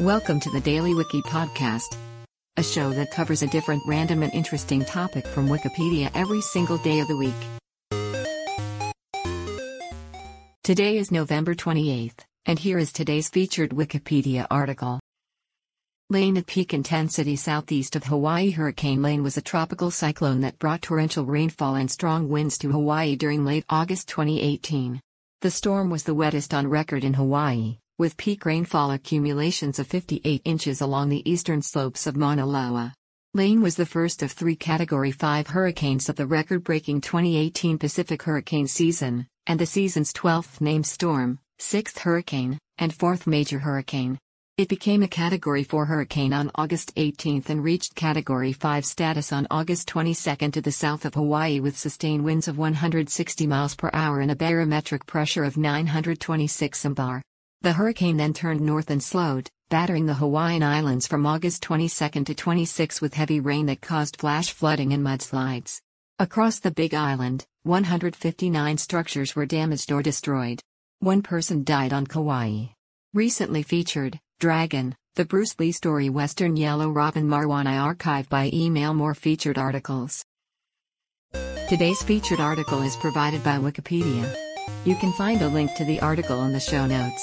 Welcome to the Daily Wiki Podcast, a show that covers a different random and interesting topic from Wikipedia every single day of the week. Today is November 28th, and here is today's featured Wikipedia article. Lane at peak intensity southeast of Hawaii Hurricane Lane was a tropical cyclone that brought torrential rainfall and strong winds to Hawaii during late August 2018. The storm was the wettest on record in Hawaii, with peak rainfall accumulations of 58 inches along the eastern slopes of Mauna Loa. Lane was the first of three Category 5 hurricanes of the record breaking 2018 Pacific hurricane season, and the season's 12th named storm, 6th hurricane, and 4th major hurricane. It became a Category 4 hurricane on August 18 and reached Category 5 status on August 22 to the south of Hawaii with sustained winds of 160 miles per hour and a barometric pressure of 926 mbar. The hurricane then turned north and slowed, battering the Hawaiian Islands from August 22 to 26 with heavy rain that caused flash flooding and mudslides. Across the Big Island, 159 structures were damaged or destroyed. One person died on Kauai. Recently featured, Dragon, the Bruce Lee story Western Yellow Robin Marwani archive by email more featured articles. Today's featured article is provided by Wikipedia. You can find a link to the article in the show notes.